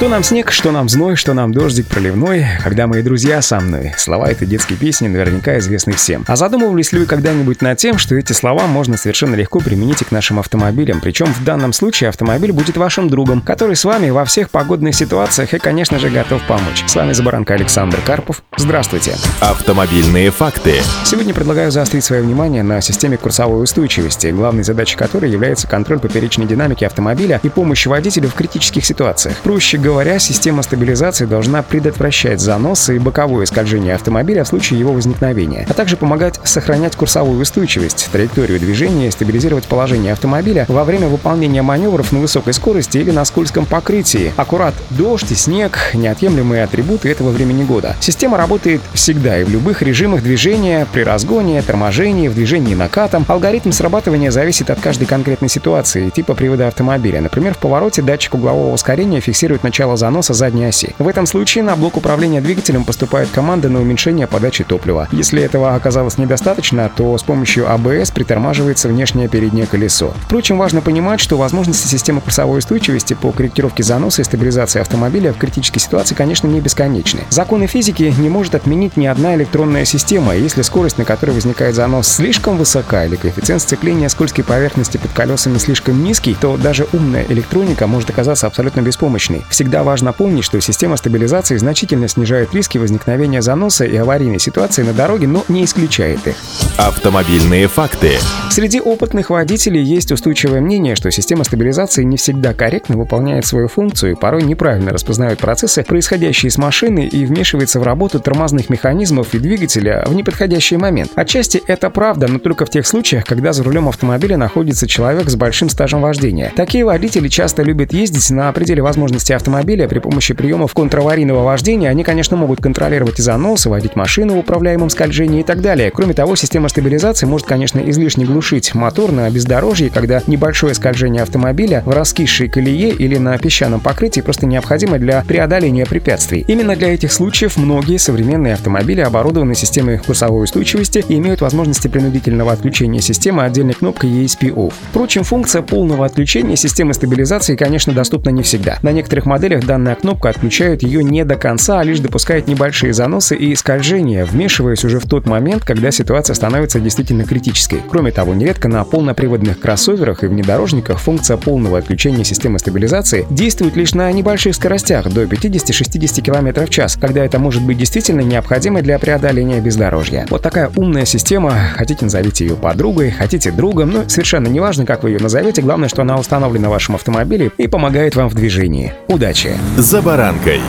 Что нам снег, что нам зной, что нам дождик проливной, когда мои друзья со мной. Слова этой детской песни наверняка известны всем. А задумывались ли вы когда-нибудь над тем, что эти слова можно совершенно легко применить и к нашим автомобилям? Причем в данном случае автомобиль будет вашим другом, который с вами во всех погодных ситуациях и, конечно же, готов помочь. С вами Забаранка Александр Карпов. Здравствуйте. Автомобильные факты. Сегодня предлагаю заострить свое внимание на системе курсовой устойчивости, главной задачей которой является контроль поперечной динамики автомобиля и помощь водителю в критических ситуациях. Проще говоря, говоря, система стабилизации должна предотвращать заносы и боковое скольжение автомобиля в случае его возникновения, а также помогать сохранять курсовую устойчивость, траекторию движения и стабилизировать положение автомобиля во время выполнения маневров на высокой скорости или на скользком покрытии. Аккурат дождь и снег – неотъемлемые атрибуты этого времени года. Система работает всегда и в любых режимах движения, при разгоне, торможении, в движении накатом. Алгоритм срабатывания зависит от каждой конкретной ситуации и типа привода автомобиля. Например, в повороте датчик углового ускорения фиксирует начало начала заноса задней оси. В этом случае на блок управления двигателем поступает команда на уменьшение подачи топлива. Если этого оказалось недостаточно, то с помощью АБС притормаживается внешнее переднее колесо. Впрочем, важно понимать, что возможности системы курсовой устойчивости по корректировке заноса и стабилизации автомобиля в критической ситуации, конечно, не бесконечны. Законы физики не может отменить ни одна электронная система, если скорость, на которой возникает занос, слишком высока или коэффициент сцепления скользкой поверхности под колесами слишком низкий, то даже умная электроника может оказаться абсолютно беспомощной. Всегда Всегда важно помнить, что система стабилизации значительно снижает риски возникновения заноса и аварийной ситуации на дороге, но не исключает их. Автомобильные факты. Среди опытных водителей есть устойчивое мнение, что система стабилизации не всегда корректно выполняет свою функцию, порой неправильно распознает процессы, происходящие с машины и вмешивается в работу тормозных механизмов и двигателя в неподходящий момент. Отчасти это правда, но только в тех случаях, когда за рулем автомобиля находится человек с большим стажем вождения. Такие водители часто любят ездить на пределе возможностей автомобиля автомобиля при помощи приемов контраварийного вождения они, конечно, могут контролировать и заносы, водить машину в управляемом скольжении и так далее. Кроме того, система стабилизации может, конечно, излишне глушить мотор на бездорожье, когда небольшое скольжение автомобиля в раскисшей колее или на песчаном покрытии просто необходимо для преодоления препятствий. Именно для этих случаев многие современные автомобили оборудованы системой курсовой устойчивости и имеют возможности принудительного отключения системы отдельной кнопкой ESP Off. Впрочем, функция полного отключения системы стабилизации, конечно, доступна не всегда. На некоторых моделях моделях данная кнопка отключает ее не до конца, а лишь допускает небольшие заносы и скольжения, вмешиваясь уже в тот момент, когда ситуация становится действительно критической. Кроме того, нередко на полноприводных кроссоверах и внедорожниках функция полного отключения системы стабилизации действует лишь на небольших скоростях до 50-60 км в час, когда это может быть действительно необходимо для преодоления бездорожья. Вот такая умная система, хотите назовите ее подругой, хотите другом, но совершенно неважно, как вы ее назовете, главное, что она установлена в вашем автомобиле и помогает вам в движении. Удачи! «За баранкой».